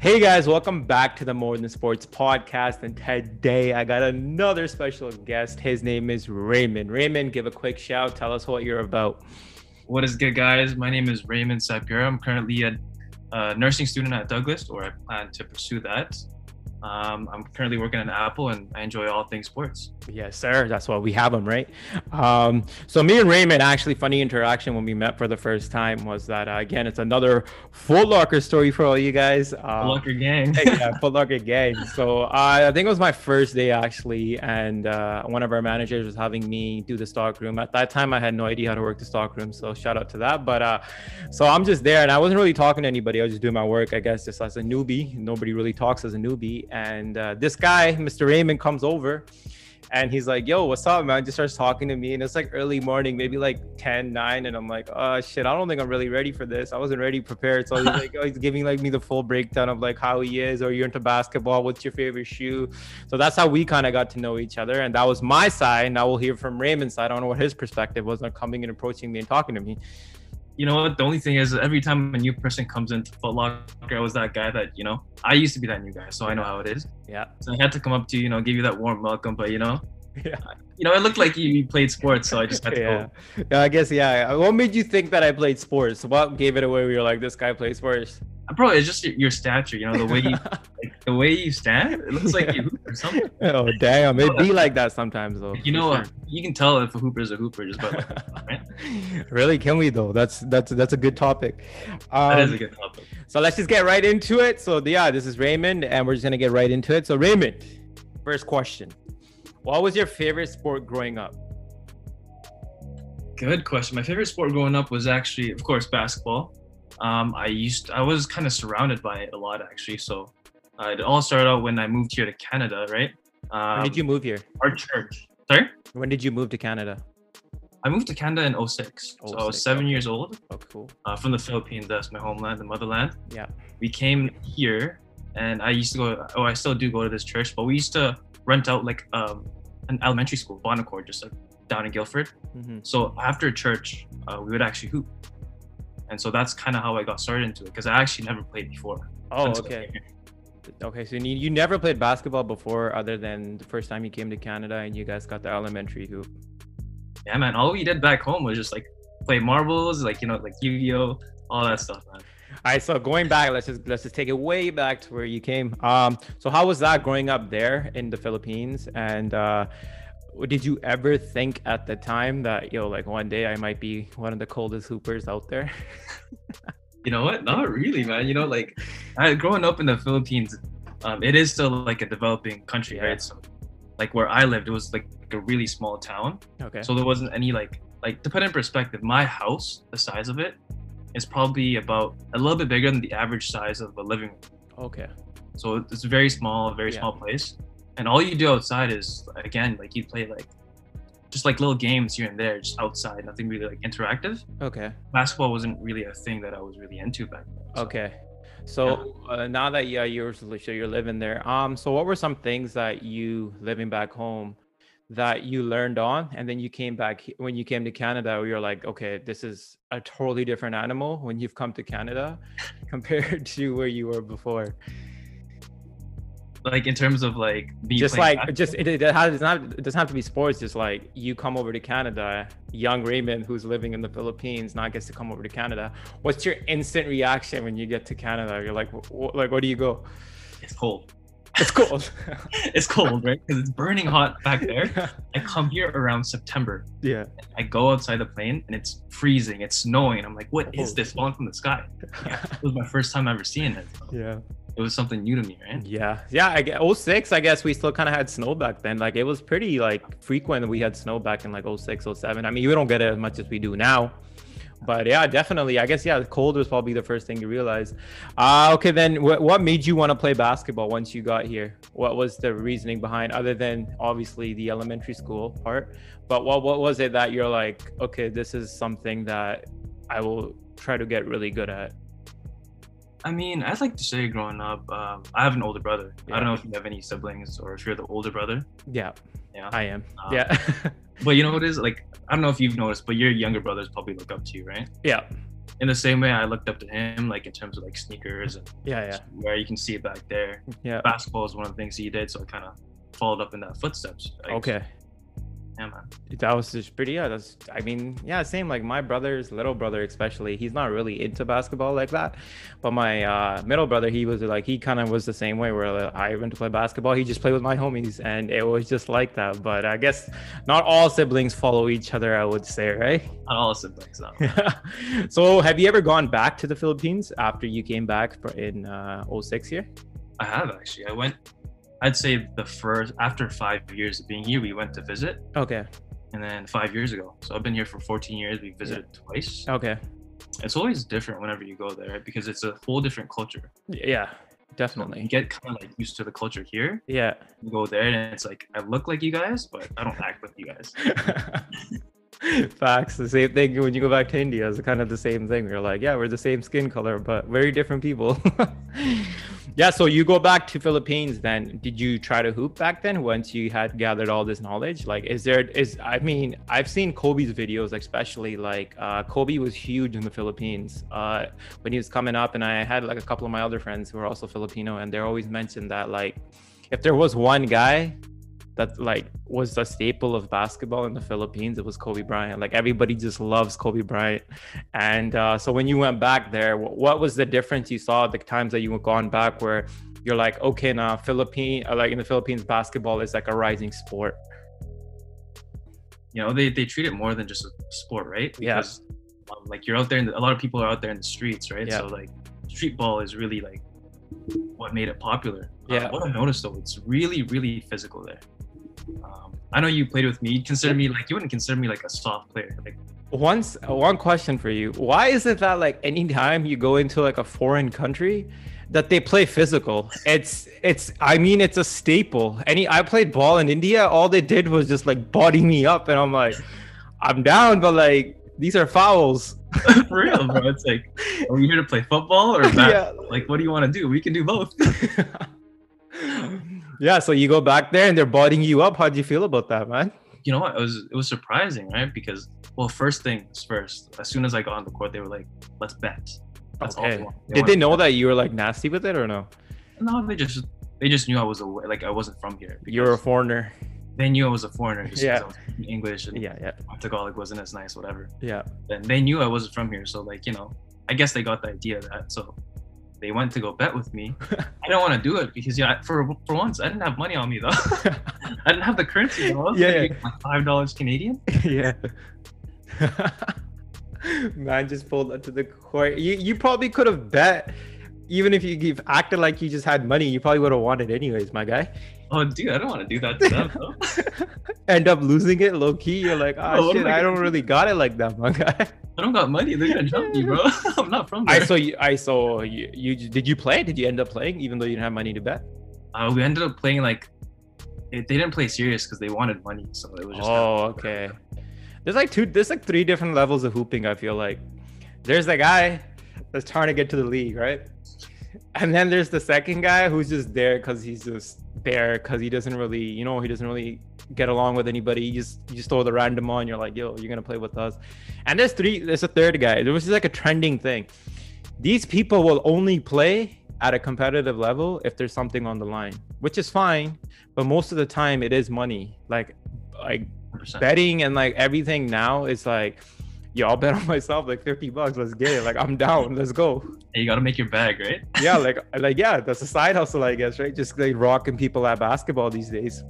Hey guys, welcome back to the More Than Sports podcast. And today I got another special guest. His name is Raymond. Raymond, give a quick shout. Tell us what you're about. What is good, guys? My name is Raymond Sapiera. I'm currently a, a nursing student at Douglas, or I plan to pursue that. Um, I'm currently working at Apple and I enjoy all things sports. Yes, sir. That's why we have them, right? Um, so me and Raymond, actually, funny interaction when we met for the first time was that uh, again, it's another Foot Locker story for all you guys. Um, Foot Locker gang. yeah, Foot Locker gang. So uh, I think it was my first day actually, and uh, one of our managers was having me do the stock room. At that time, I had no idea how to work the stock room, so shout out to that. But uh, so I'm just there, and I wasn't really talking to anybody. I was just doing my work, I guess, just as a newbie. Nobody really talks as a newbie and uh, this guy, Mr. Raymond, comes over and he's like, Yo, what's up, man? Just starts talking to me. And it's like early morning, maybe like 10, 9. And I'm like, Oh shit, I don't think I'm really ready for this. I wasn't ready prepared. So he's like, oh, he's giving like me the full breakdown of like how he is, or you're into basketball, what's your favorite shoe? So that's how we kind of got to know each other. And that was my side. Now we'll hear from Raymond's side. I don't know what his perspective was on coming and approaching me and talking to me you know what? The only thing is, every time a new person comes into Foot Locker, I was that guy that you know. I used to be that new guy, so I know how it is. Yeah. So I had to come up to you, you know, give you that warm welcome, but you know, yeah. You know, it looked like you, played sports, so I just had to yeah. go. Yeah, I guess yeah. What made you think that I played sports? What gave it away? We were like, this guy plays sports. Probably it's just your, your stature. You know, the way you like, the way you stand. It looks like you hoop or something. Oh damn! It be like that sometimes though. You know, sure. you can tell if a hooper is a hooper just by right? Really, can we though? That's that's that's a good topic. Um, that is a um, good topic. So let's just get right into it. So yeah, this is Raymond, and we're just gonna get right into it. So Raymond, first question: What was your favorite sport growing up? Good question. My favorite sport growing up was actually, of course, basketball. Um, I used, I was kind of surrounded by it a lot actually. So uh, it all started out when I moved here to Canada, right? Um, when did you move here? Our church. Sorry. When did you move to Canada? I moved to Canada in 06. so I was seven okay. years old. Oh, cool. Uh, from the Philippines, that's my homeland, the motherland. Yeah. We came here, and I used to go. Oh, I still do go to this church, but we used to rent out like um, an elementary school, Bon Accord, just like down in Guildford. Mm-hmm. So after church, uh, we would actually hoop, and so that's kind of how I got started into it because I actually never played before. Oh, okay. Okay, so you, you never played basketball before, other than the first time you came to Canada and you guys got the elementary hoop. Yeah, man. All we did back home was just like play marbles, like you know, like Yu-Gi-Oh, all that stuff, man. All right, so going back, let's just let's just take it way back to where you came. Um, so how was that growing up there in the Philippines? And uh, did you ever think at the time that yo like one day i might be one of the coldest hoopers out there? You know what? Not really man. You know like I, growing up in the philippines um, it is still like a developing country yeah. right? So like where i lived it was like a really small town. Okay. So there wasn't any like like to put in perspective my house the size of it is probably about a little bit bigger than the average size of a living room. Okay. So it's a very small very yeah. small place and all you do outside is again like you play like just like little games here and there just outside nothing really like interactive okay basketball wasn't really a thing that i was really into back then so. okay so yeah. uh, now that yeah you're so you're living there um so what were some things that you living back home that you learned on and then you came back when you came to canada you're like okay this is a totally different animal when you've come to canada compared to where you were before like in terms of like just like basketball? just it, it, has, not it doesn't have to be sports just like you come over to canada young raymond who's living in the philippines now gets to come over to canada. What's your instant reaction when you get to canada? You're like wh- like where do you go? It's cold. It's cold. It's cold right? Because it's burning hot back there. I come here around september. Yeah. I go outside the plane and it's freezing it's snowing. I'm like what is oh, this falling from the sky? Yeah, it was my first time ever seeing it. Yeah it was something new to me, right? Yeah, yeah. I guess 06, I guess we still kind of had snow back then. Like it was pretty like frequent. We had snow back in like 06, 07. I mean, we don't get it as much as we do now. But yeah, definitely. I guess yeah, the cold was probably the first thing you realized. Uh, okay, then wh- what made you want to play basketball once you got here? What was the reasoning behind, other than obviously the elementary school part? But what what was it that you're like, okay, this is something that I will try to get really good at? I mean, I'd like to say growing up, um, I have an older brother. Yeah. I don't know if you have any siblings or if you're the older brother. Yeah. Yeah. I am. Um, yeah. but you know what it is? Like, I don't know if you've noticed, but your younger brothers probably look up to you, right? Yeah. in the same way I looked up to him, like in terms of like sneakers and yeah, yeah, where you can see it back there. Yeah. Basketball is one of the things he did, so I kind of followed up in that footsteps. Like, okay yeah, man. That was just pretty. Yeah, that's. I mean, yeah, same. Like my brother's little brother, especially. He's not really into basketball like that, but my uh, middle brother, he was like, he kind of was the same way. Where like, I went to play basketball, he just played with my homies, and it was just like that. But I guess not all siblings follow each other. I would say, right? Not all siblings, no. so, have you ever gone back to the Philippines after you came back in uh, 06 here? I have actually. I went I'd say the first after five years of being here, we went to visit. Okay. And then five years ago, so I've been here for 14 years. We visited yeah. twice. Okay. It's always different whenever you go there, right? Because it's a whole different culture. Yeah, definitely. You get kind of like used to the culture here. Yeah. You go there and it's like I look like you guys, but I don't act like you guys. Facts. The same thing when you go back to India. It's kind of the same thing. You're like, yeah, we're the same skin color, but very different people. yeah. So you go back to Philippines. Then did you try to hoop back then? Once you had gathered all this knowledge, like, is there is? I mean, I've seen Kobe's videos, especially like uh, Kobe was huge in the Philippines uh, when he was coming up, and I had like a couple of my other friends who are also Filipino, and they're always mentioned that like if there was one guy that like was a staple of basketball in the Philippines. It was Kobe Bryant. Like everybody just loves Kobe Bryant. And uh, so when you went back there, what was the difference you saw the times that you were gone back where you're like, okay, now Philippine, uh, like in the Philippines, basketball is like a rising sport. You know, they, they treat it more than just a sport, right? Because yeah. um, like you're out there, and a lot of people are out there in the streets, right? Yeah. So like street ball is really like what made it popular. Yeah. Uh, what I noticed though, it's really, really physical there. Um, I know you played with me. You consider me like you wouldn't consider me like a soft player. Like once one question for you. Why is it that like anytime you go into like a foreign country that they play physical? It's it's I mean it's a staple. Any I played ball in India, all they did was just like body me up and I'm like I'm down, but like these are fouls. For real, bro. It's like, are we here to play football or yeah. Like, what do you want to do? We can do both. yeah, so you go back there and they're bodying you up. How do you feel about that, man? You know what? It was it was surprising, right? Because well, first things first. As soon as I got on the court, they were like, "Let's bet." That's okay. all. They, Did they know that you were like nasty with it or no? No, they just they just knew I was away, like I wasn't from here. You're a foreigner. They knew I was a foreigner yeah. English and yeah, yeah. Tagalog wasn't as nice, whatever. Yeah. And they knew I wasn't from here, so like you know, I guess they got the idea that. So they went to go bet with me. I don't want to do it because yeah, for for once I didn't have money on me though. I didn't have the currency. Though. yeah, yeah. Like five dollars Canadian. yeah. Man just pulled up to the court. You you probably could have bet, even if you acted like you just had money. You probably would have wanted anyways, my guy. Oh, dude, I don't want to do that to them. Though. End up losing it low key. You're like, oh, oh shit, I, I don't really got it like that, my guy. I don't got money. They're gonna jump me, bro. I'm not from there. I saw you. I saw you, you. Did you play? Did you end up playing even though you didn't have money to bet? Uh, we ended up playing like it, they didn't play serious because they wanted money, so it was just. Oh, okay. There's like two. There's like three different levels of hooping. I feel like there's the guy that's trying to get to the league, right? And then there's the second guy who's just there because he's just there because he doesn't really, you know, he doesn't really get along with anybody. You just you just throw the random on. You're like, yo, you're gonna play with us. And there's three. There's a third guy. There was like a trending thing. These people will only play at a competitive level if there's something on the line, which is fine. But most of the time, it is money. Like like 100%. betting and like everything now is like yo, I'll bet on myself like 50 bucks. Let's get it. Like I'm down. Let's go. You gotta make your bag, right? yeah, like like yeah, that's a side hustle, I guess, right? Just like rocking people at basketball these days.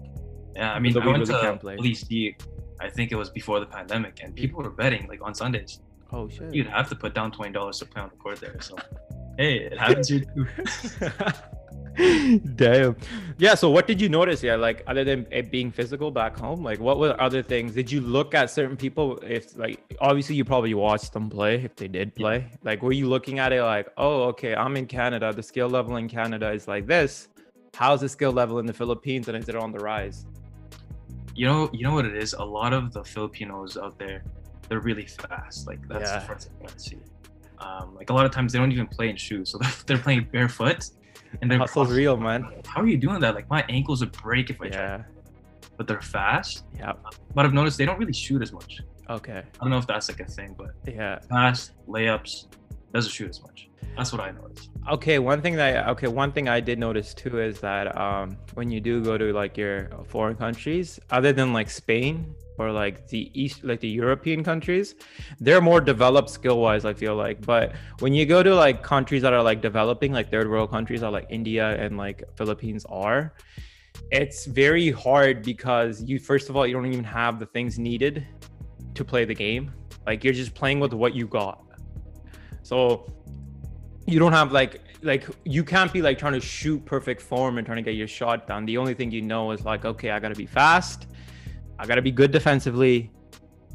Yeah, I mean, the I went to Police D. I think it was before the pandemic, and hmm. people were betting like on Sundays. Oh shit! You'd have to put down twenty dollars to play on the court there. So, hey, it happens here too. Damn. Yeah. So, what did you notice? Yeah, like other than it being physical back home, like what were other things? Did you look at certain people? If like obviously you probably watched them play if they did play. Yeah. Like, were you looking at it like, oh, okay, I'm in Canada. The skill level in Canada is like this. How's the skill level in the Philippines, and is it on the rise? You know, you know what it is. A lot of the Filipinos out there, they're really fast. Like that's yeah. the first thing I see. Um, like a lot of times they don't even play in shoes, so they're playing barefoot and they're hustle's real, man. How are you doing that? Like my ankles would break if I yeah. try. But they're fast. Yeah. But I've noticed they don't really shoot as much. Okay. I don't know if that's like a thing, but yeah, fast layups, doesn't shoot as much. That's what I noticed. Okay, one thing that okay, one thing I did notice too is that um, when you do go to like your foreign countries, other than like Spain or like the east, like the European countries, they're more developed skill wise. I feel like, but when you go to like countries that are like developing, like third world countries, are like India and like Philippines are, it's very hard because you first of all you don't even have the things needed to play the game. Like you're just playing with what you got. So you don't have like like you can't be like trying to shoot perfect form and trying to get your shot down. The only thing you know is like, okay, I gotta be fast, I gotta be good defensively,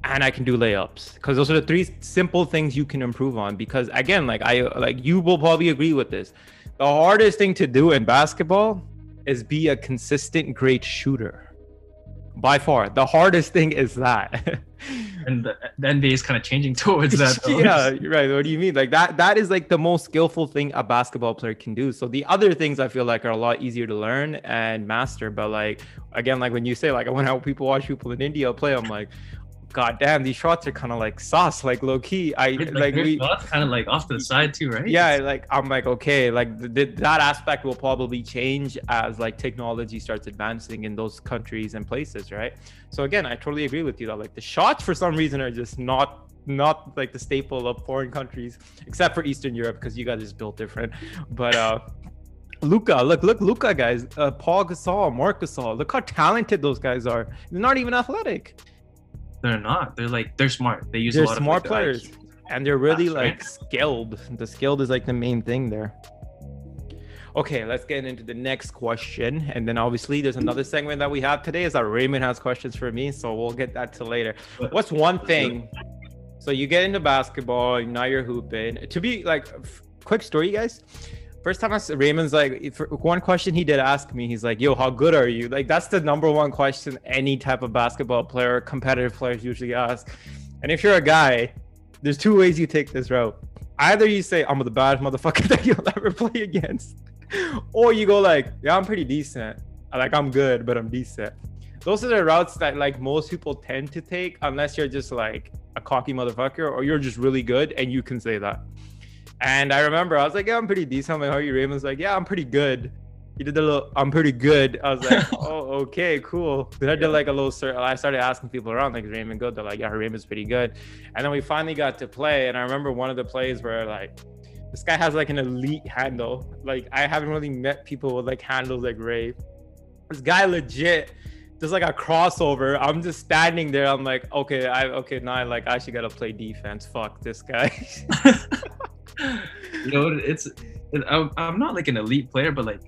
and I can do layups. Because those are the three simple things you can improve on. Because again, like I like you will probably agree with this. The hardest thing to do in basketball is be a consistent great shooter. By far, the hardest thing is that. and the, the NBA is kind of changing towards that. Though. yeah, right. What do you mean? Like that? That is like the most skillful thing a basketball player can do. So the other things I feel like are a lot easier to learn and master. But like again, like when you say like i when people watch people in India play, I'm like, god damn, these shots are kind of like sauce, like low key. I like, like we kind of like off to the side too, right? Yeah, like I'm like okay, like th- that aspect will probably change as like technology starts advancing in those countries and places, right? So again, I totally agree with you that like the shots for some reason are just not not like the staple of foreign countries, except for Eastern Europe because you guys just built different. But uh Luka, look, look, Luka, guys, uh, Paul Gasol, Marc Gasol, look how talented those guys are. They're not even athletic. They're not. They're like they're smart. They use they're a lot smart of, like, players, and they're really like right? skilled. The skilled is like the main thing there. Okay, let's get into the next question, and then obviously there's another segment that we have today. Is that Raymond has questions for me, so we'll get that to later. What's one thing? So you get into basketball, now you're hooping. To be like, quick story, guys first time I Raymond's like one question he did ask me, he's like, "Yo, how good are you?" Like that's the number one question any type of basketball player, competitive players usually ask. And if you're a guy, there's two ways you take this route. Either you say, "I'm the baddest motherfucker that you'll ever play against," or you go like, "Yeah, I'm pretty decent. Like I'm good, but I'm decent." Those are the routes that like most people tend to take, unless you're just like a cocky motherfucker or you're just really good and you can say that. And I remember I was like, yeah, I'm pretty decent. I'm like, how are you? Raymond's like, yeah, I'm pretty good. He did the little, I'm pretty good. I was like, oh, okay, cool. Then I did like a little, I started asking people around, like, Raymond good? They're like, yeah, Raymond's pretty good. And then we finally got to play. And I remember one of the plays where like, this guy has like an elite handle. Like, I haven't really met people with like handles like Ray. This guy legit just like a crossover. I'm just standing there. I'm like, okay, I okay now I like I actually gotta play defense. Fuck this guy. you know, it's it, I'm, I'm not like an elite player, but like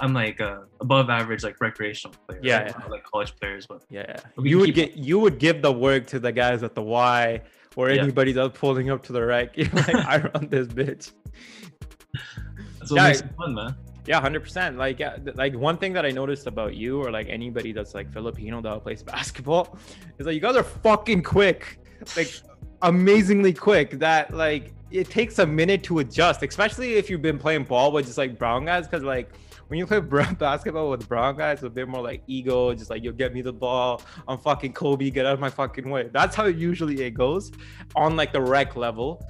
I'm like uh, above average, like recreational player. Yeah, right? yeah. like college players, but yeah, you would get up. you would give the work to the guys at the Y or yeah. anybody that's pulling up to the right. You're like, I run this bitch. That's what yeah, makes it fun, man. Yeah, hundred percent. Like, yeah, like one thing that I noticed about you, or like anybody that's like Filipino that plays basketball, is that you guys are fucking quick, like amazingly quick. That like it takes a minute to adjust, especially if you've been playing ball with just like brown guys. Because like when you play basketball with brown guys, a bit more like ego, just like you'll get me the ball. I'm fucking Kobe, get out of my fucking way. That's how usually it goes on like the rec level.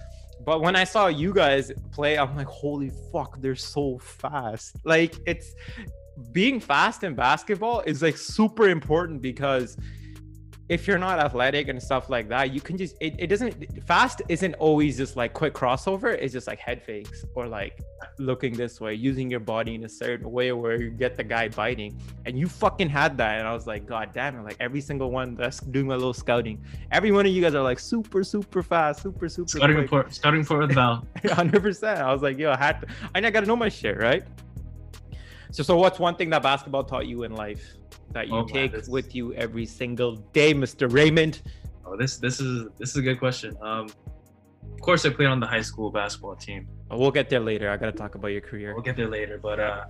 But when I saw you guys play, I'm like, holy fuck, they're so fast. Like it's being fast in basketball is like super important because if you're not athletic and stuff like that, you can just it, it doesn't fast isn't always just like quick crossover, it's just like head fakes or like looking this way, using your body in a certain way where you get the guy biting. And you fucking had that. And I was like, God damn it, like every single one that's doing my little scouting, every one of you guys are like super, super fast, super, super scouting quick. for scouting for the bell. Hundred percent. I was like, yo, I had to I gotta know my shit, right? So so what's one thing that basketball taught you in life? That you oh, take man, with you every single day, Mr. Raymond? Oh, this this is this is a good question. Um, of course, I played on the high school basketball team. Oh, we'll get there later. I gotta talk about your career. We'll get there later, but uh,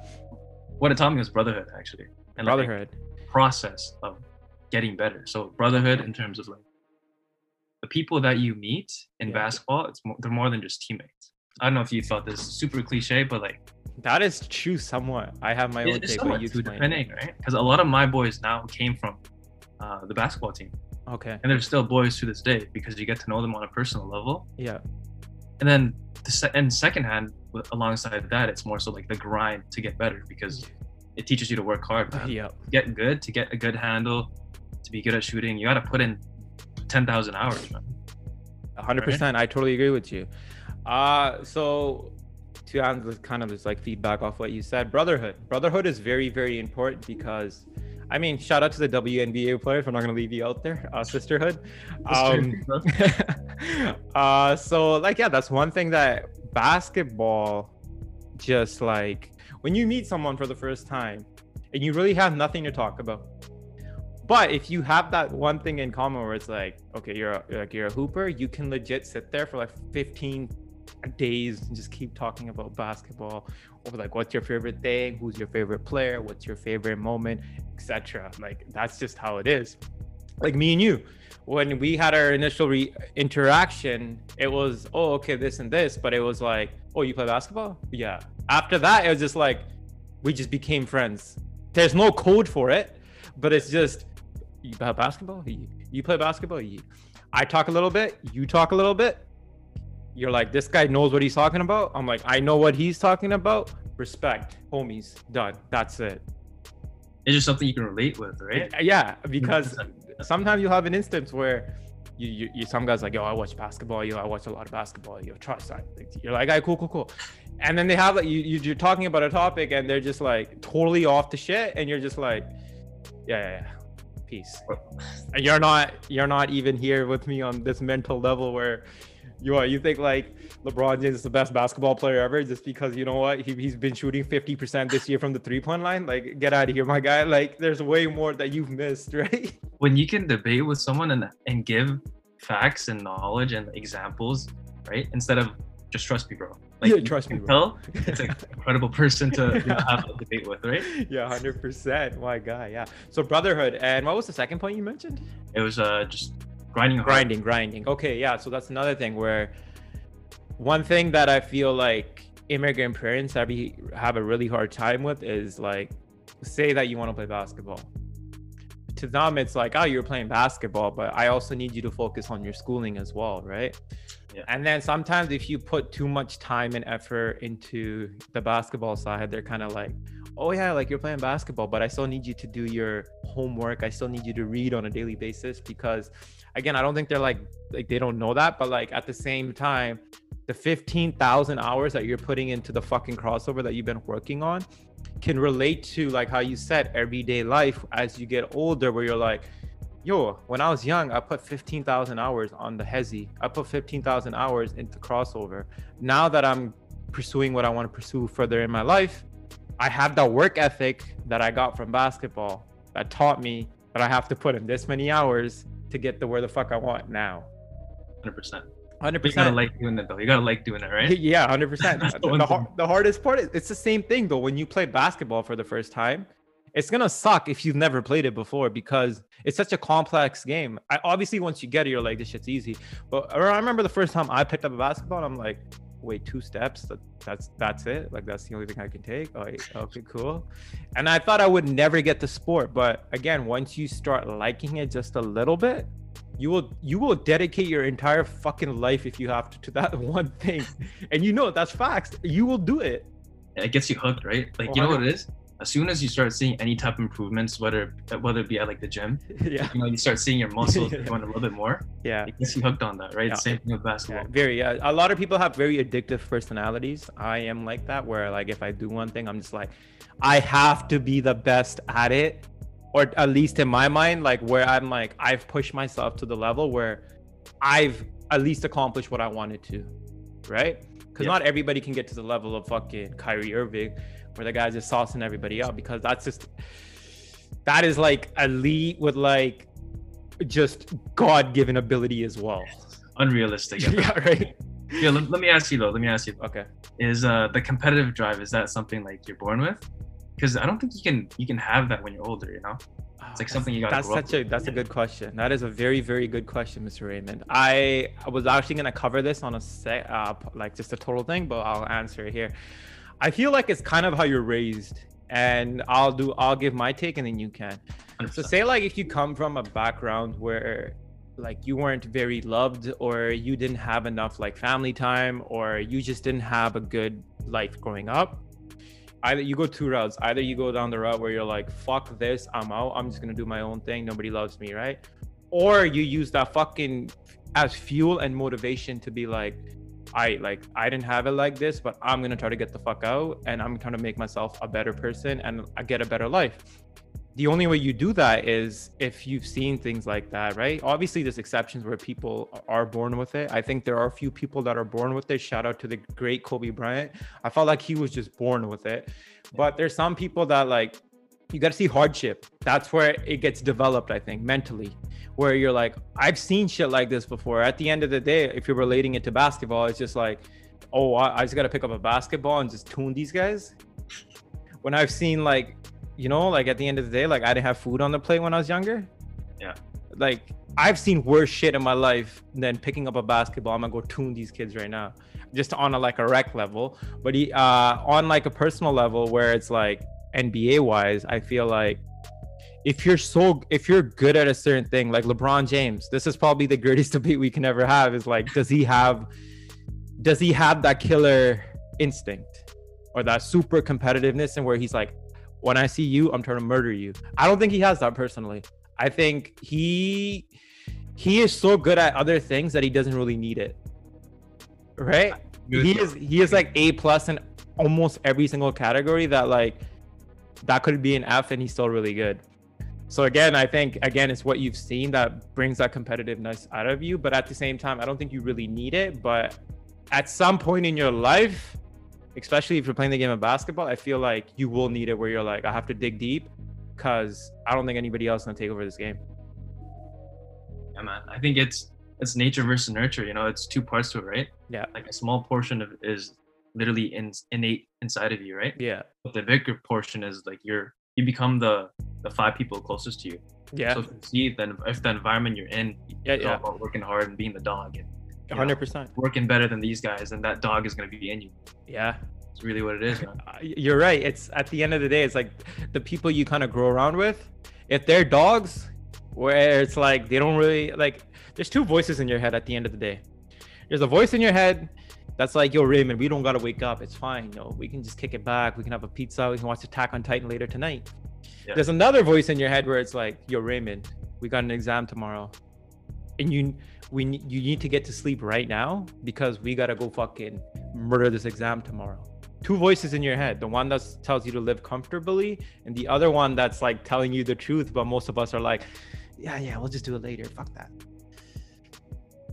what it taught me was brotherhood, actually, and brotherhood like, process of getting better. So brotherhood in terms of like the people that you meet in yeah. basketball, it's more, they're more than just teammates. I don't know if you thought this super cliche, but like that is true somewhat. I have my own take, but you explain. Depending, right? Because a lot of my boys now came from uh, the basketball team. Okay. And they're still boys to this day because you get to know them on a personal level. Yeah. And then the se- and second hand, alongside that, it's more so like the grind to get better because it teaches you to work hard. Man. Yeah. To get good, to get a good handle, to be good at shooting, you got to put in ten thousand hours, man. hundred percent. I totally agree with you. Uh so to kind of just like feedback off what you said, brotherhood. Brotherhood is very, very important because I mean, shout out to the WNBA players. We're not going to leave you out there. Uh, sisterhood. Um, uh, so, like, yeah, that's one thing that basketball just like when you meet someone for the first time and you really have nothing to talk about. But if you have that one thing in common where it's like, okay, you're, a, you're like you're a hooper, you can legit sit there for like 15 days and just keep talking about basketball. Or like what's your favorite thing? Who's your favorite player? What's your favorite moment? Etc like that's just how it is. Like me and you when we had our initial re- interaction it was oh okay this and this. But it was like oh you play basketball? Yeah. After that it was just like we just became friends. There's no code for it but it's just you play basketball? You, play basketball? You, i talk a little bit? You talk a little bit you're like, this guy knows what he's talking about. I'm like, I know what he's talking about. Respect, homies, done. That's it. It's just something you can relate with, right? Yeah, because sometimes you'll have an instance where you, you, you some guys like, yo, I watch basketball. Yo, I watch a lot of basketball. Yo, trust. I, you're like, "Hey, cool, cool, cool. And then they have like you, you're talking about a topic and they're just like totally off the shit, and you're just like, yeah, yeah, yeah. peace. And you're not you're not even here with me on this mental level where you what you think like LeBron James is the best basketball player ever just because you know what he, he's been shooting 50% this year from the three point line? Like get out of here my guy. Like there's way more that you've missed right? When you can debate with someone and and give facts and knowledge and examples right instead of just trust me bro. Like yeah, trust me bro. tell it's an incredible person to you know, have a debate with right? Yeah 100% my guy yeah. So brotherhood and what was the second point you mentioned? It was uh just grinding hard. grinding grinding okay yeah so that's another thing where one thing that i feel like immigrant parents have, have a really hard time with is like say that you want to play basketball to them it's like oh you're playing basketball but i also need you to focus on your schooling as well right yeah. and then sometimes if you put too much time and effort into the basketball side they're kind of like oh yeah like you're playing basketball but i still need you to do your homework i still need you to read on a daily basis because again, I don't think they're like like they don't know that, but like at the same time, the 15,000 hours that you're putting into the fucking crossover that you've been working on can relate to like how you said everyday life as you get older where you're like yo when i was young i put 15000 hours on the hezi. I put 15000 hours into crossover. Now that i'm pursuing what i want to pursue further in my life i have that work ethic that i got from basketball that taught me that i have to put in this many hours to get to where the fuck I want now. Hundred percent. Hundred percent. You gotta like doing it though. You gotta like doing it, right? yeah, hundred percent. The, the, the hardest part is it's the same thing though. When you play basketball for the first time, it's gonna suck if you've never played it before because it's such a complex game. I obviously once you get it, you're like, this shit's easy. But I remember the first time I picked up a basketball, I'm like, wait two steps that, that's that's it? Like that's the only thing i can take? Oh, okay cool. And i thought i would never get the sport but again once you start liking it just a little bit you will you will dedicate your entire fucking life if you have to to that one thing. And you know that's facts. You will do it. It gets you hooked right? Like you know what it is as soon as you start seeing any type of improvements, whether whether it be at like the gym, yeah, you know, you start seeing your muscles going a little bit more. Yeah, it gets you hooked on that, right? Yeah. Same thing with basketball. Yeah, very. Yeah, a lot of people have very addictive personalities. I am like that, where like if I do one thing, I'm just like, I have to be the best at it, or at least in my mind, like where I'm like I've pushed myself to the level where I've at least accomplished what I wanted to, right? Because not everybody can get to the level of fucking Kyrie Irving where the guy's just saucing everybody up because that's just that is like elite with like just god-given ability as well. Unrealistic. Yeah right? Yeah let, let, me ask you though. Let me ask you. Okay. Is uh the competitive drive is that something like you're born with? Because i don't think you can you can have that when you're older you know it's like something you got. That's such a that's a good question. That is a very very good question, Mr. Raymond. I was actually gonna cover this on a set, uh, like just a total thing, but I'll answer it here. I feel like it's kind of how you're raised, and I'll do I'll give my take, and then you can. 100%. So say like if you come from a background where like you weren't very loved or you didn't have enough like family time or you just didn't have a good life growing up either you go two routes. Either you go down the route where you're like fuck this i'm out. I'm just gonna do my own thing. Nobody loves me right? Or you use that fucking as fuel and motivation to be like i like i didn't have it like this but i'm gonna try to get the fuck out and i'm trying to make myself a better person and i get a better life the only way you do that is if you've seen things like that, right? Obviously, there's exceptions where people are born with it. I think there are a few people that are born with it. Shout out to the great Kobe Bryant. I felt like he was just born with it. But there's some people that like you got to see hardship. That's where it gets developed, I think, mentally, where you're like, I've seen shit like this before. At the end of the day, if you're relating it to basketball, it's just like, oh, I just got to pick up a basketball and just tune these guys. When I've seen like you know, like at the end of the day, like I didn't have food on the plate when I was younger. Yeah. Like I've seen worse shit in my life than picking up a basketball. I'm gonna go tune these kids right now, just on a like a rec level. But he, uh, on like a personal level, where it's like NBA wise, I feel like if you're so if you're good at a certain thing, like LeBron James, this is probably the greatest debate we can ever have. Is like, does he have does he have that killer instinct or that super competitiveness and where he's like when I see you, I'm trying to murder you. I don't think he has that personally. I think he he is so good at other things that he doesn't really need it. Right? He is he is like A plus in almost every single category that like that could be an F and he's still really good. So again, I think again it's what you've seen that brings that competitiveness out of you. But at the same time, I don't think you really need it. But at some point in your life, especially if you're playing the game of basketball, I feel like you will need it where you're like, I have to dig deep because I don't think anybody else can take over this game. Yeah, man. I think it's it's nature versus nurture. You know, it's two parts to it, right? Yeah. Like a small portion of is literally in, innate inside of you, right? Yeah. But the bigger portion is like you're you become the the five people closest to you. Yeah. So if you see then if the environment you're in, yeah, yeah. about working hard and being the dog and hundred percent working better than these guys, and that dog is gonna be in you. Yeah, it's really what it is. Man. You're right. It's at the end of the day, it's like the people you kind of grow around with. If they're dogs, where it's like they don't really like. There's two voices in your head at the end of the day. There's a voice in your head that's like, yo, Raymond, we don't gotta wake up. It's fine. Yo, we can just kick it back. We can have a pizza. We can watch Attack on Titan later tonight. Yeah. There's another voice in your head where it's like, yo, Raymond, we got an exam tomorrow, and you we you need to get to sleep right now because we gotta go fucking murder this exam tomorrow. Two voices in your head. The one that tells you to live comfortably, and the other one that's like telling you the truth. But most of us are like, yeah, yeah, we'll just do it later. Fuck that.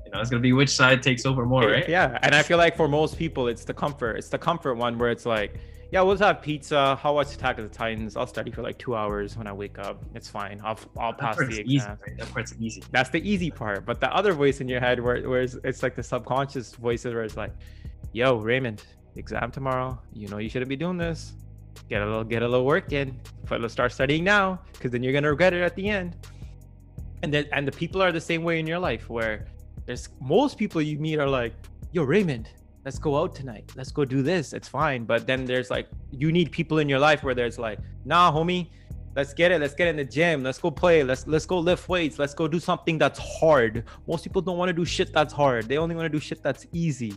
You know, it's gonna be which side takes over more, right? Yeah, and I feel like for most people, it's the comfort. It's the comfort one where it's like, yeah, we'll have pizza. How watch Attack of the Titans. I'll study for like two hours when I wake up. It's fine. I'll I'll pass the exam. Easy, right? That part's easy. That's the easy part. But the other voice in your head, where where it's, it's like the subconscious voices, where it's like, "Yo, Raymond, exam tomorrow. You know you shouldn't be doing this. Get a little get a little work in. But let's start studying now, because then you're gonna regret it at the end." And then and the people are the same way in your life, where there's most people you meet are like, "Yo, Raymond." Let's go out tonight. Let's go do this. It's fine. But then there's like, you need people in your life where there's like, nah, homie, let's get it. Let's get in the gym. Let's go play. Let's let's go lift weights. Let's go do something that's hard. Most people don't want to do shit that's hard. They only want to do shit that's easy.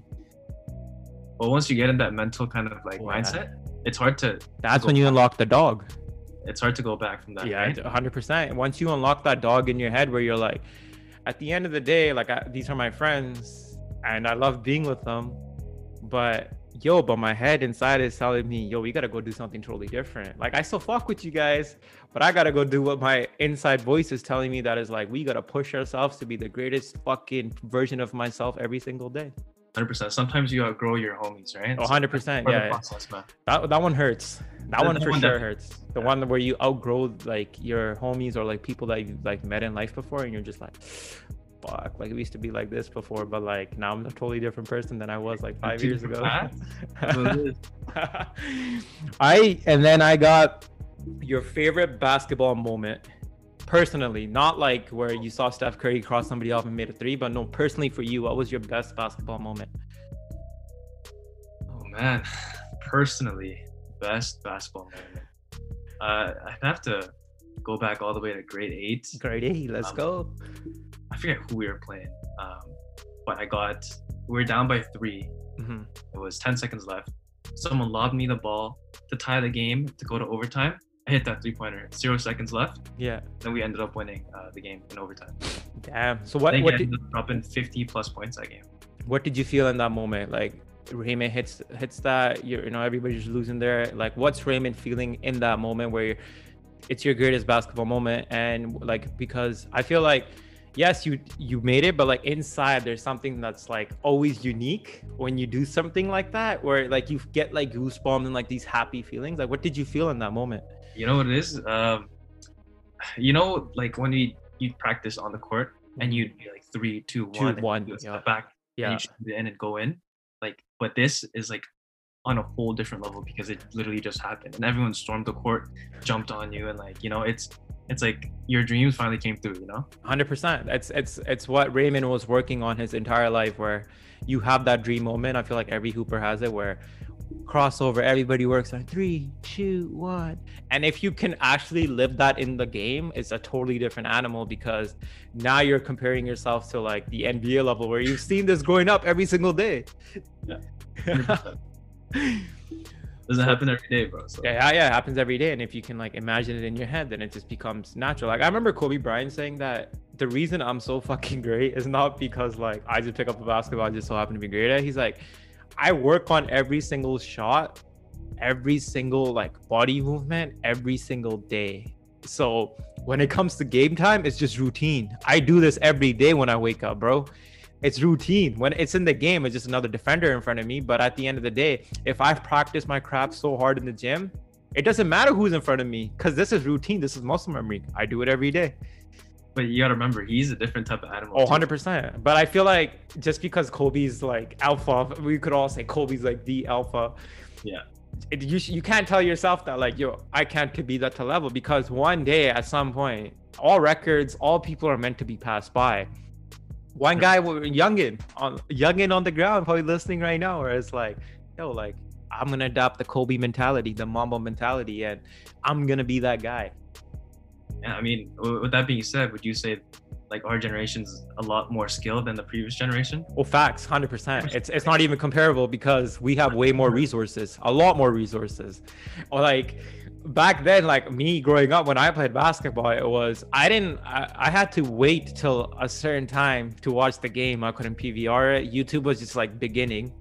Well, once you get in that mental kind of like yeah. mindset, it's hard to. That's to when you back. unlock the dog. It's hard to go back from that. Yeah, right? 100%. Once you unlock that dog in your head where you're like, at the end of the day, like I, these are my friends and I love being with them but yo, but my head inside is telling me, yo, we gotta go do something totally different. Like I still fuck with you guys, but I gotta go do what my inside voice is telling me that is like we gotta push ourselves to be the greatest fucking version of myself every single day. 100%. Sometimes you outgrow your homies, right? Oh, 100%. yeah. Process, that, that one hurts. That, one for one sure that, hurts. The yeah. one where you outgrow like your homies or like people that you like met in life before and you're just like, fuck, like we used to be like this before, but like now I'm a totally different person than I was like five years ago. I and then I got your favorite basketball moment personally, not like where you saw Steph Curry cross somebody off and made a three, but no, personally for you, what was your best basketball moment? Oh man, personally, best basketball moment. Uh, I'd have to go back all the way to grade eight. Grade eight, let's um, go. I forget who we were playing, um, but I got we were down by 3 mm-hmm. It was 10 seconds left. Someone lobbed me the ball to tie the game to go to overtime. I hit that three pointer. Zero seconds left. Yeah. Then we ended up winning uh, the game in overtime. Damn. So what? what did, dropping 50 plus points that game. What did you feel in that moment? Like Raymond hits hits that, you you know everybody's losing there. Like, what's Raymond feeling in that moment where it's your greatest basketball moment? And like because I feel like yes you you made it but like inside there's something that's like always unique when you do something like that where like you get like goosebumps and like these happy feelings. Like what did you feel in that moment? You know what it is? Um you know like when you you practice on the court and you'd be like three two one, two, one yeah. back yeah. and in and go in like but this is like on a whole different level because it literally just happened and everyone stormed the court jumped on you and like you know it's it's like your dreams finally came through you know? 100% it's it's it's what raymond was working on his entire life where you have that dream moment. I feel like every hooper has it where crossover everybody works on three two one. And if you can actually live that in the game it's a totally different animal because now you're comparing yourself to like the nba level where you've seen this growing up every single day. Yeah doesn't happen every day, bro. So. Yeah, yeah, it happens every day. And if you can like imagine it in your head, then it just becomes natural. Like I remember Kobe Bryant saying that the reason I'm so fucking great is not because like I just pick up a basketball, I just so happen to be great at. He's like, I work on every single shot, every single like body movement, every single day. So when it comes to game time, it's just routine. I do this every day when I wake up, bro it's routine. When it's in the game, it's just another defender in front of me. But at the end of the day, if I've practiced my craft so hard in the gym, it doesn't matter who's in front of me because this is routine. This is muscle memory. I do it every day. But you gotta remember, he's a different type of animal. Oh, 100%. But I feel like just because Kobe's like alpha, we could all say Kobe's like the alpha. Yeah. It, you, you can't tell yourself that like yo I can't to be that to level because one day at some point all records all people are meant to be passed by one guy, youngin on youngin on the ground, probably listening right now, where it's like, yo, like I'm gonna adopt the Kobe mentality, the Mamba mentality, and I'm gonna be that guy. Yeah, I mean, with that being said, would you say like our generation's a lot more skilled than the previous generation? Well, facts, hundred percent. It's it's not even comparable because we have way more resources, a lot more resources. Or like back then, like me growing up when I played basketball, it was I didn't I, I, had to wait till a certain time to watch the game. I couldn't PVR it. YouTube was just like beginning.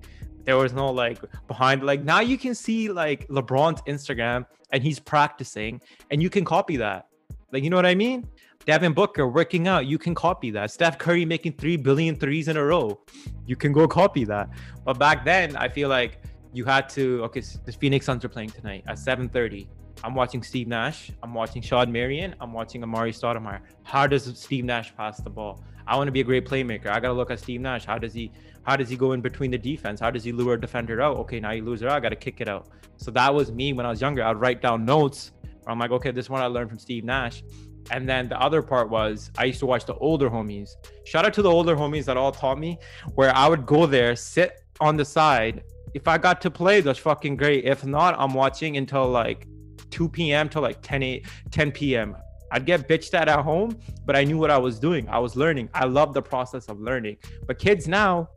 There was no like behind like now you can see like LeBron's Instagram and he's practicing and you can copy that. Like you know what I mean? Devin Booker working out, you can copy that. Steph Curry making 3 billion threes in a row. You can go copy that. But back then, I feel like you had to okay, the Phoenix Suns are playing tonight at 7:30 I'm watching Steve Nash. I'm watching Shawn Marion. I'm watching Amar'e Stoudemire. How does Steve Nash pass the ball? I want to be a great playmaker. I gotta look at Steve Nash. How does he? How does he go in between the defense? How does he lure a defender out? Okay, now you lose it. I gotta kick it out. So that was me when I was younger. I'd write down notes. I'm like, okay, this one I learned from Steve Nash. And then the other part was I used to watch the older homies. Shout out to the older homies that all taught me, where I would go there, sit on the side. If I got to play, that's fucking great. If not, I'm watching until like 2 p.m. to like 10 8, 10 p.m. I'd get bitched at at home, but I knew what I was doing. I was learning. I love the process of learning. But kids now,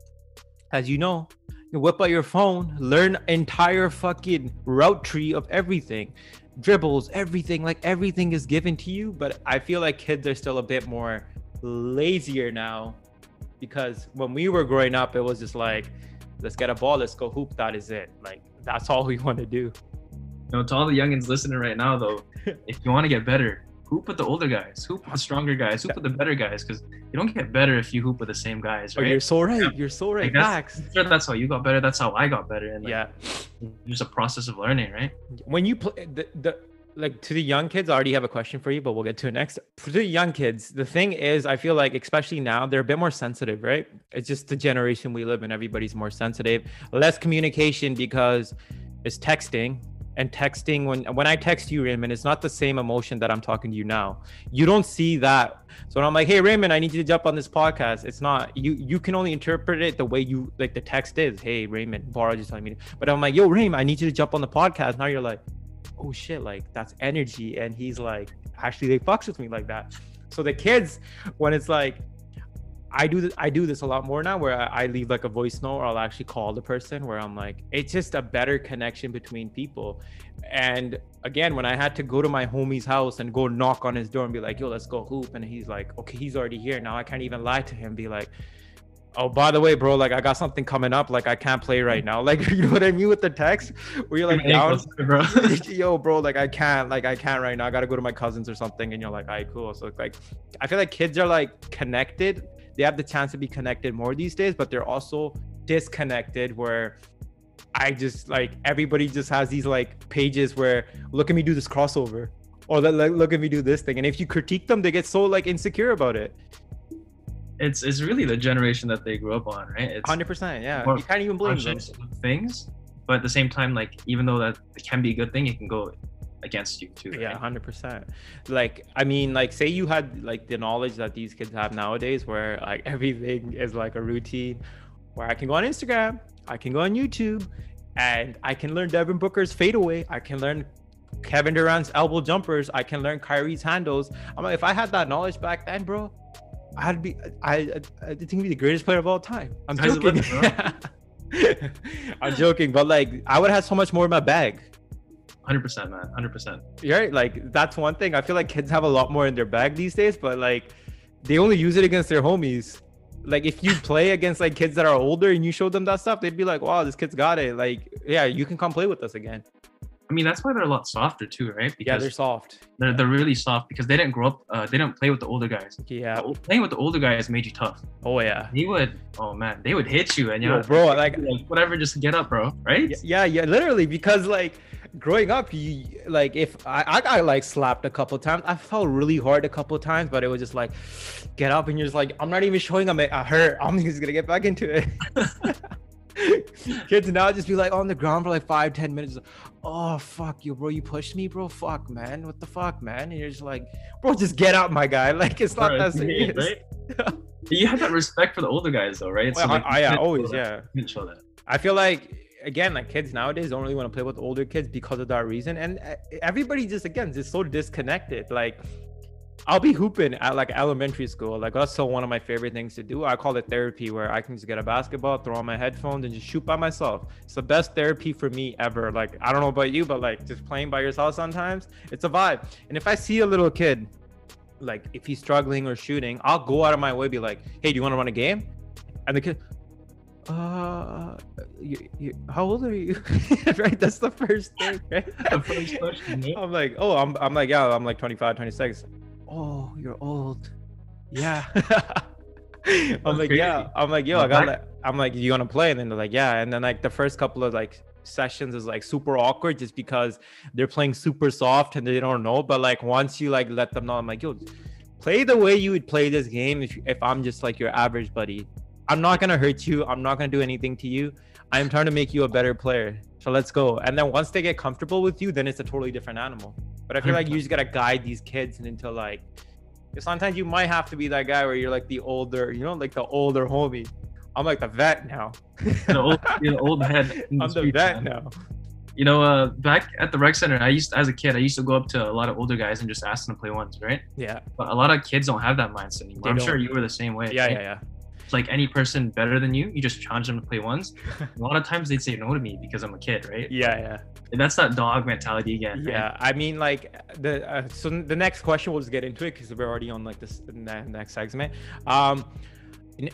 as you know, you whip out your phone, learn entire fucking route tree of everything, dribbles, everything. Like everything is given to you. But I feel like kids are still a bit more lazier now, because when we were growing up, it was just like, let's get a ball, let's go hoop. That is it. Like that's all we want to do. You know, to all the youngins listening right now, though, if you want to get better, hoop with the older guys, hoop with the stronger guys, hoop with the better guys, because you don't get better if you hoop with the same guys, oh, right? Oh, you're so right. Yeah. You're so right. Like that's, sure that's how you got better. That's how I got better. And like, yeah, it's a process of learning, right? When you play the, the like to the young kids, I already have a question for you, but we'll get to it next. For the young kids, the thing is, I feel like, especially now, they're a bit more sensitive, right? It's just the generation we live in. Everybody's more sensitive, less communication because it's texting and texting when when I text you, Raymond, it's not the same emotion that I'm talking to you now. You don't see that. So when I'm like, hey Raymond, I need you to jump on this podcast. It's not you you can only interpret it the way you like the text is. Hey Raymond, Bara just telling me. But I'm like, yo, Raymond, I need you to jump on the podcast. Now you're like, oh shit, like that's energy. And he's like, actually they fucks with me like that. So the kids, when it's like, I do th- I do this a lot more now where I, I leave like a voice note or I'll actually call the person where I'm like it's just a better connection between people. And again, when I had to go to my homie's house and go knock on his door and be like, "Yo, let's go hoop," and he's like, "Okay, he's already here. Now." I can't even lie to him, be like, oh by the way bro like i got something coming up. Like i can't play right now. Like you know what i mean with the text? Where you're like down. Bro. Yo bro like i can't like i can't right now. I gotta go to my cousins or something and you're like all right cool. So like i feel like kids are like connected they have the chance to be connected more these days but they're also disconnected where i just like everybody just has these like pages where look at me do this crossover or like look at me do this thing and if you critique them they get so like insecure about it it's it's really the generation that they grew up on, right? It's hundred percent. Yeah, you can't even blame them. Things, but at the same time, like even though that can be a good thing, it can go against you too. Right? Yeah, hundred percent. Like I mean, like say you had like the knowledge that these kids have nowadays, where like everything is like a routine, where I can go on Instagram, I can go on YouTube, and I can learn Devin Booker's fadeaway. I can learn Kevin Durant's elbow jumpers. I can learn Kyrie's handles. I'm like, if I had that knowledge back then, bro, I'd be I I, I think he'd be the greatest player of all time. I'm joking. I'm joking, but like I would have so much more in my bag. Hundred percent, man. Hundred percent. Right, like that's one thing. I feel like kids have a lot more in their bag these days, but like they only use it against their homies. Like if you play against like kids that are older and you show them that stuff, they'd be like, "Wow, this kid's got it." Like, yeah, you can come play with us again. I mean, that's why they're a lot softer too, right? Because yeah, they're soft. They're, they're really soft because they didn't grow up. Uh, they didn't play with the older guys. Yeah, uh, playing with the older guys made you tough. Oh yeah. He would. Oh man, they would hit you and you Yo, know, bro, like, like whatever, just get up, bro. Right? Yeah, yeah, literally because like growing up, you like if I, I got like slapped a couple times, I felt really hard a couple times, but it was just like get up and you're just like I'm not even showing them I hurt. I'm just gonna get back into it. Kids now just be like on the ground for like five, ten minutes. Oh fuck you, bro! You pushed me, bro. Fuck, man. What the fuck, man? And you're just like, bro, just get up, my guy. Like it's not that serious. Right? you have that respect for the older guys, though, right? So, like, I, I, always, yeah. show that. I feel like again, like kids nowadays don't really want to play with older kids because of that reason, and uh, everybody just again just so disconnected. Like I'll be hooping at like elementary school. Like that's still one of my favorite things to do. I call it therapy, where I can just get a basketball, throw on my headphones, and just shoot by myself. It's the best therapy for me ever. Like I don't know about you, but like just playing by yourself sometimes, it's a vibe. And if I see a little kid, like if he's struggling or shooting, I'll go out of my way, be like, "Hey, do you want to run a game?" And the kid, uh, you, you, how old are you? right, that's the first thing. Right? the first question. I'm like, oh, I'm, I'm like, yeah, I'm like 25, 26 oh, you're old. Yeah. I'm like, yeah. I'm like, yo, I got like, I'm like, you gonna play? And then they're like, yeah. And then like the first couple of like sessions is like super awkward just because they're playing super soft and they don't know. But like once you like let them know, I'm like, yo, play the way you would play this game if if I'm just like your average buddy. I'm not gonna hurt you. I'm not gonna do anything to you. I'm trying to make you a better player. So let's go. And then once they get comfortable with you, then it's a totally different animal. But I feel like you just gotta guide these kids into like sometimes you might have to be that guy where you're like the older, you know, like the older homie. I'm like the vet now. the old, you know, old head. I'm the vet man. now. You know, uh, back at the rec center, I used as a kid, I used to go up to a lot of older guys and just ask them to play ones, right? Yeah. But a lot of kids don't have that mindset anymore. They I'm don't. sure you were the same way. Yeah, yeah, yeah like any person better than you, you just challenge them to play ones. a lot of times they'd say no to me because I'm a kid, right? Yeah, yeah. And that's that dog mentality again. Yeah, right? I mean, like the uh, so the next question we'll just get into it because we're already on like this next segment. Um,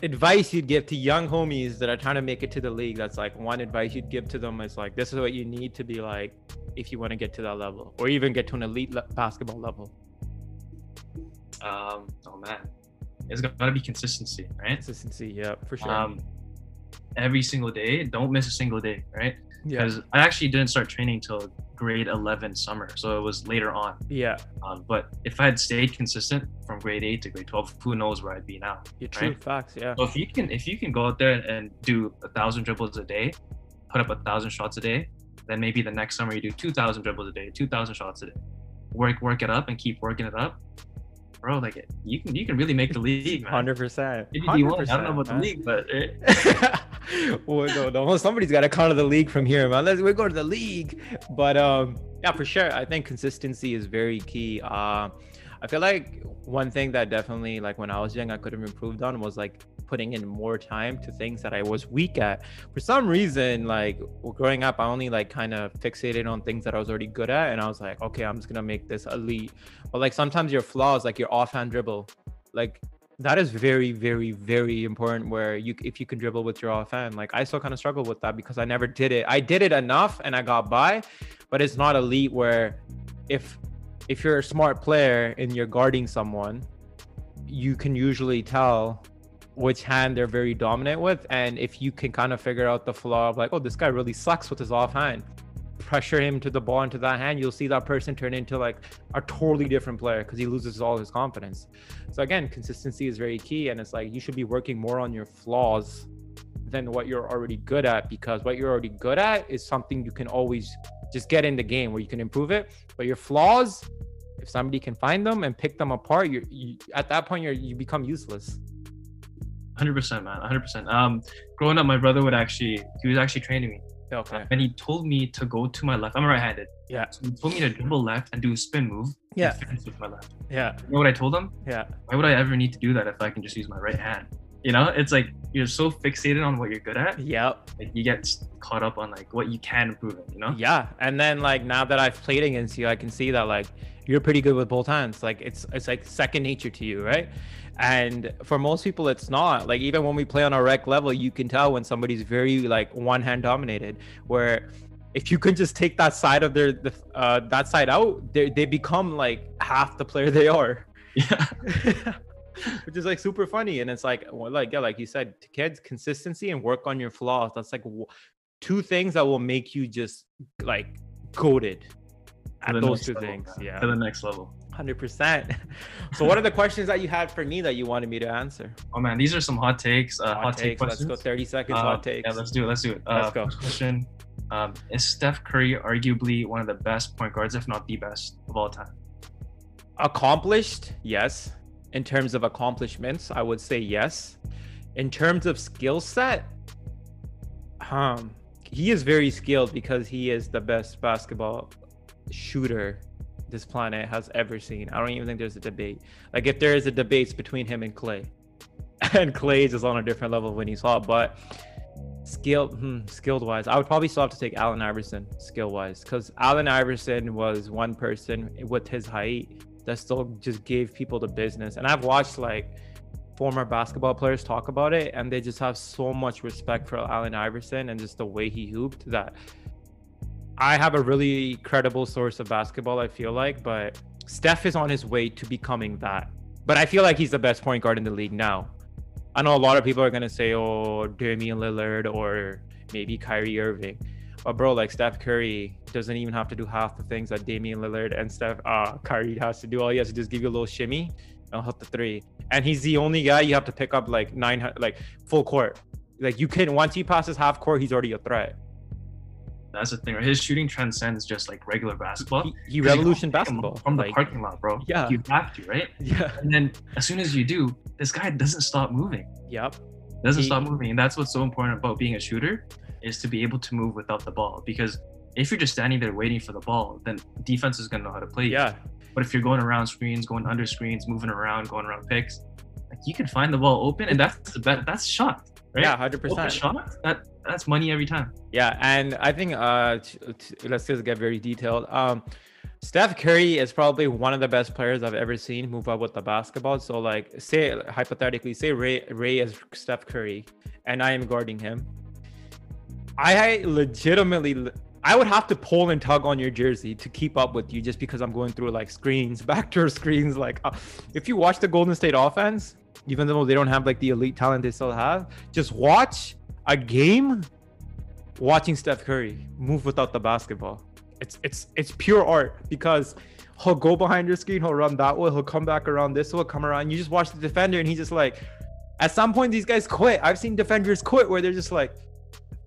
advice you'd give to young homies that are trying to make it to the league that's like one advice you'd give to them is like this is what you need to be like if you want to get to that level or even get to an elite le- basketball level um oh man it's got to be consistency, right? Consistency, yeah, for sure. Um, every single day, don't miss a single day, right? Because yeah. I actually didn't start training till grade 11 summer, so it was later on. Yeah. Um, but if I had stayed consistent from grade 8 to grade 12, who knows where I'd be now? Yeah, true right? facts. Yeah. So if you can, if you can go out there and do a thousand dribbles a day, put up a thousand shots a day, then maybe the next summer you do 2,000 dribbles a day, 2,000 shots a day. Work, work it up, and keep working it up bro, like you can you can really make the league. Hundred percent. I don't know about the league, but well, no, no, somebody's got to come to the league from here, man. Let's we go to the league. But um, yeah, for sure. I think consistency is very key. Uh, I feel like one thing that definitely like when I was young I could have improved on was like putting in more time to things that I was weak at. For some reason, like growing up, I only like kind of fixated on things that I was already good at, and I was like, okay, I'm just gonna make this elite. But like sometimes your flaws, like your offhand dribble, like that is very, very, very important. Where you, if you can dribble with your offhand, like I still kind of struggle with that because I never did it. I did it enough and I got by, but it's not elite. Where if if you're a smart player and you're guarding someone, you can usually tell which hand they're very dominant with. And if you can kind of figure out the flaw of like, oh, this guy really sucks with his offhand, pressure him to the ball into that hand, you'll see that person turn into like a totally different player because he loses all his confidence. So again, consistency is very key. And it's like you should be working more on your flaws than what you're already good at because what you're already good at is something you can always just get in the game where you can improve it. But your flaws, if somebody can find them and pick them apart, you, at that point you're you become useless. Hundred percent, man. Hundred percent. Um, growing up, my brother would actually he was actually training me. Okay. And he told me to go to my left. I'm right-handed. Yeah. So he told me to dribble left and do a spin move. Yeah. with my left. Yeah. You know what I told him? Yeah. Why would I ever need to do that if I can just use my right hand? You know, it's like you're so fixated on what you're good at. Yep. Like you get caught up on like what you can improve in, you know? Yeah. And then like now that I've played against you, I can see that like you're pretty good with both hands. Like it's it's like second nature to you, right? And for most people, it's not. Like even when we play on a rec level, you can tell when somebody's very like one hand dominated. Where if you can just take that side of their the, uh, that side out, they they become like half the player they are. Yeah. Which is like super funny, and it's like well, like yeah, like you said, kids, consistency and work on your flaws. That's like two things that will make you just like goaded at those two level, things. Yeah. To the next level. 100%. So, what are the questions that you had for me that you wanted me to answer? Oh, man, these are some hot takes. Uh, hot, hot takes. Take let's go 30 seconds. Uh, hot takes. Yeah, let's do it. Let's do it. Uh, let's go. Question um, Is Steph Curry arguably one of the best point guards, if not the best of all time? Accomplished, yes. In terms of accomplishments, I would say yes. In terms of skill set, um, he is very skilled because he is the best basketball shooter this planet has ever seen. I don't even think there's a debate. Like if there is a debate between him and Klay, and Klay is on a different level when he's hot, but skilled, hmm, skilled wise, I would probably still have to take Allen Iverson skill wise because Allen Iverson was one person with his height that still just gave people the business. And I've watched like former basketball players talk about it, and they just have so much respect for Allen Iverson and just the way he hooped that I have a really credible source of basketball, I feel like, but Steph is on his way to becoming that. But I feel like he's the best point guard in the league now. I know a lot of people are gonna say, oh, Damian Lillard or maybe Kyrie Irving. But bro, like Steph Curry doesn't even have to do half the things that Damian Lillard and Steph uh Kyrie has to do. All he has to do is give you a little shimmy and hit the three. And he's the only guy you have to pick up like nine like full court. Like you can once he passes half court, he's already a threat. That's the thing. Right? His shooting transcends just like regular basketball. He, he revolution basketball from the like, parking lot, bro. Yeah, you have to, right? Yeah. And then as soon as you do, this guy doesn't stop moving. Yep. Doesn't he, stop moving, and that's what's so important about being a shooter, is to be able to move without the ball. Because if you're just standing there waiting for the ball, then defense is gonna know how to play. You. Yeah. But if you're going around screens, going under screens, moving around, going around picks, like you can find the ball open, and that's the best. That's shot. Right? Yeah, hundred percent. Shot. That that's money every time. Yeah, and I think uh, t- t- let's just get very detailed. Um, Steph Curry is probably one of the best players I've ever seen move up with the basketball. So, like, say hypothetically, say Ray Ray is Steph Curry, and I am guarding him. I legitimately, I would have to pull and tug on your jersey to keep up with you, just because I'm going through like screens, backdoor screens. Like, uh, if you watch the Golden State offense, even though they don't have like the elite talent they still have, just watch a game watching Steph Curry move without the basketball. It's it's it's pure art because he'll go behind your screen, he'll run that way, he'll come back around this way, come around. You just watch the defender, and he's just like, at some point, these guys quit. I've seen defenders quit where they're just like,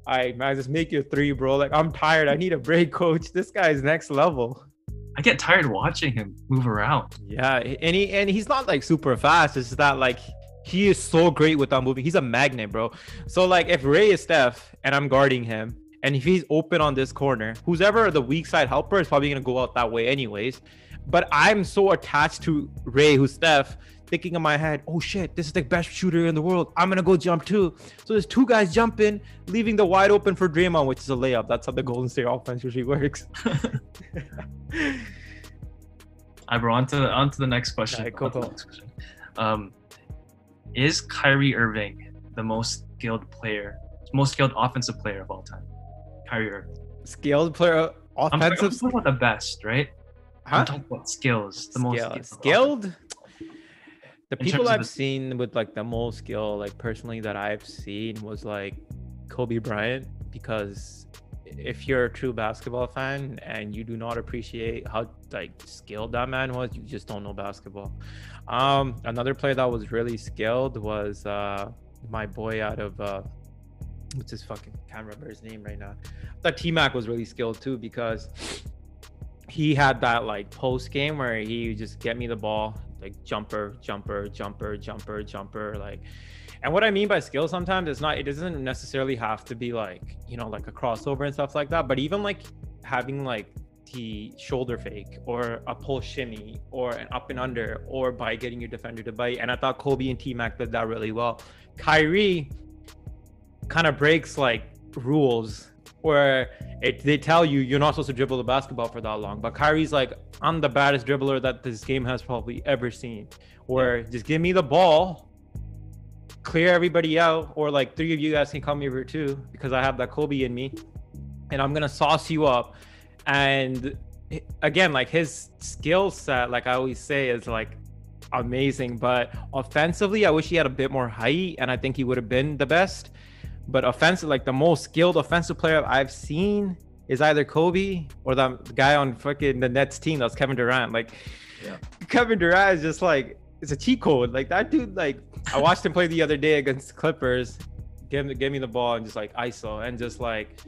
"I man, just make your three, bro. Like I'm tired. I need a break, coach. This guy's next level." I get tired watching him move around. Yeah, and he and he's not like super fast. It's that like he is so great without moving. He's a magnet, bro. So like if Ray is Steph and I'm guarding him And if he's open on this corner, who's ever the weak side helper is probably gonna go out that way anyways. But I'm so attached to Ray, who's Steph, thinking in my head, oh shit, this is the best shooter in the world. I'm gonna go jump too. So there's two guys jumping, leaving the wide open for Draymond, which is a layup. That's how the Golden State offense usually works. I bro, on to, on to the next question. Right, cool, cool. Next question. Um, is Kyrie Irving the most skilled player, most skilled offensive player of all time? Kyrie Irving. Skilled player, offensive. I'm talking about the best, right? Huh? I'm talking about skills. The most skilled. skilled? The people I've the... seen with like the most skill, like personally that I've seen was like Kobe Bryant, because if you're a true basketball fan and you do not appreciate how like skilled that man was, you just don't know basketball. Um, another player that was really skilled was uh my boy out of uh what's his fucking can't remember his name right now. That T Mac was really skilled too because he had that like post game where he just get me the ball, like jumper, jumper, jumper, jumper, jumper, like. And what I mean by skill sometimes is not it doesn't necessarily have to be like you know like a crossover and stuff like that, but even like having like the shoulder fake or a pull shimmy or an up and under or by getting your defender to bite. And I thought Kobe and T Mac did that really well. Kyrie kind of breaks like rules where it, they tell you you're not supposed to dribble the basketball for that long. But Kyrie's like, I'm the baddest dribbler that this game has probably ever seen. Where just give me the ball, clear everybody out, or like three of you guys can come over too, because I have that Kobe in me, and I'm gonna sauce you up. And again, like his skill set, like I always say, is like amazing. But offensively, I wish he had a bit more height, and I think he would have been the best but offensive, like the most skilled offensive player I've seen is either Kobe or the guy on fucking the Nets team. That's Kevin Durant. Like yeah. Kevin Durant is just like it's a cheat code. Like that dude. Like I watched him play the other day against Clippers. Give, give me the ball and just like ISO and just like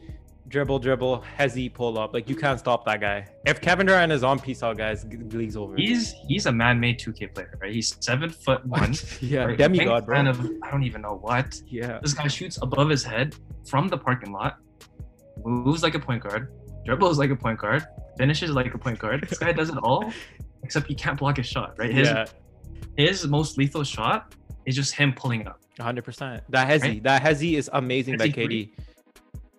dribble, dribble, hezzy, pull up. Like you can't stop that guy. If Kevin Durant is on, peace out, guys. League's over. He's he's a man-made 2K player, right? He's seven foot one. yeah, right? demigod, bro. Of, I don't even know what. Yeah. This guy shoots above his head from the parking lot, moves like a point guard, dribbles like a point guard, finishes like a point guard. This guy does it all, except he can't block his shot, right? His yeah. his most lethal shot is just him pulling up. 100%. That hezzy, right? that hezzy is amazing hezzy by KD.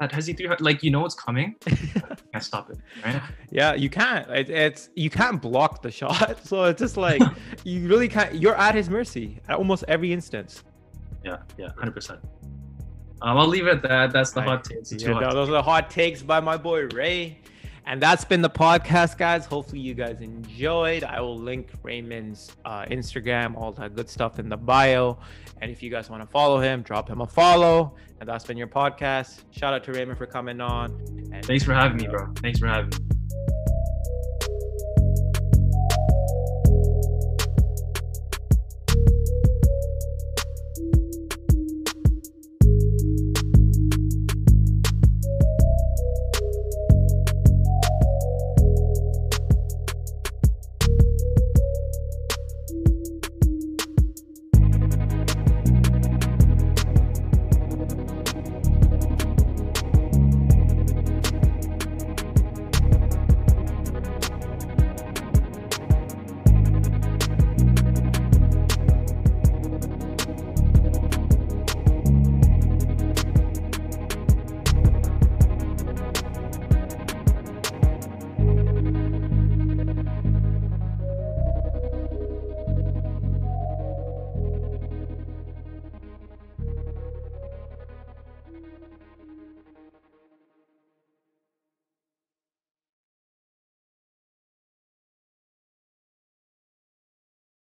That has you through like you know what's coming? Can't stop it right? Yeah you can't. It, it's you can't block the shot. So it's just like you really can't you're at his mercy at almost every instance. Yeah yeah 100 um, i'll leave it at that. That's the right. hot takes. Yeah, hot those takes. are the hot takes by my boy ray and that's been the podcast, guys. Hopefully, you guys enjoyed. I will link Raymond's uh, Instagram, all that good stuff in the bio. And if you guys want to follow him, drop him a follow. And that's been your podcast. Shout out to Raymond for coming on. And Thanks for having me, bro. Thanks for having me.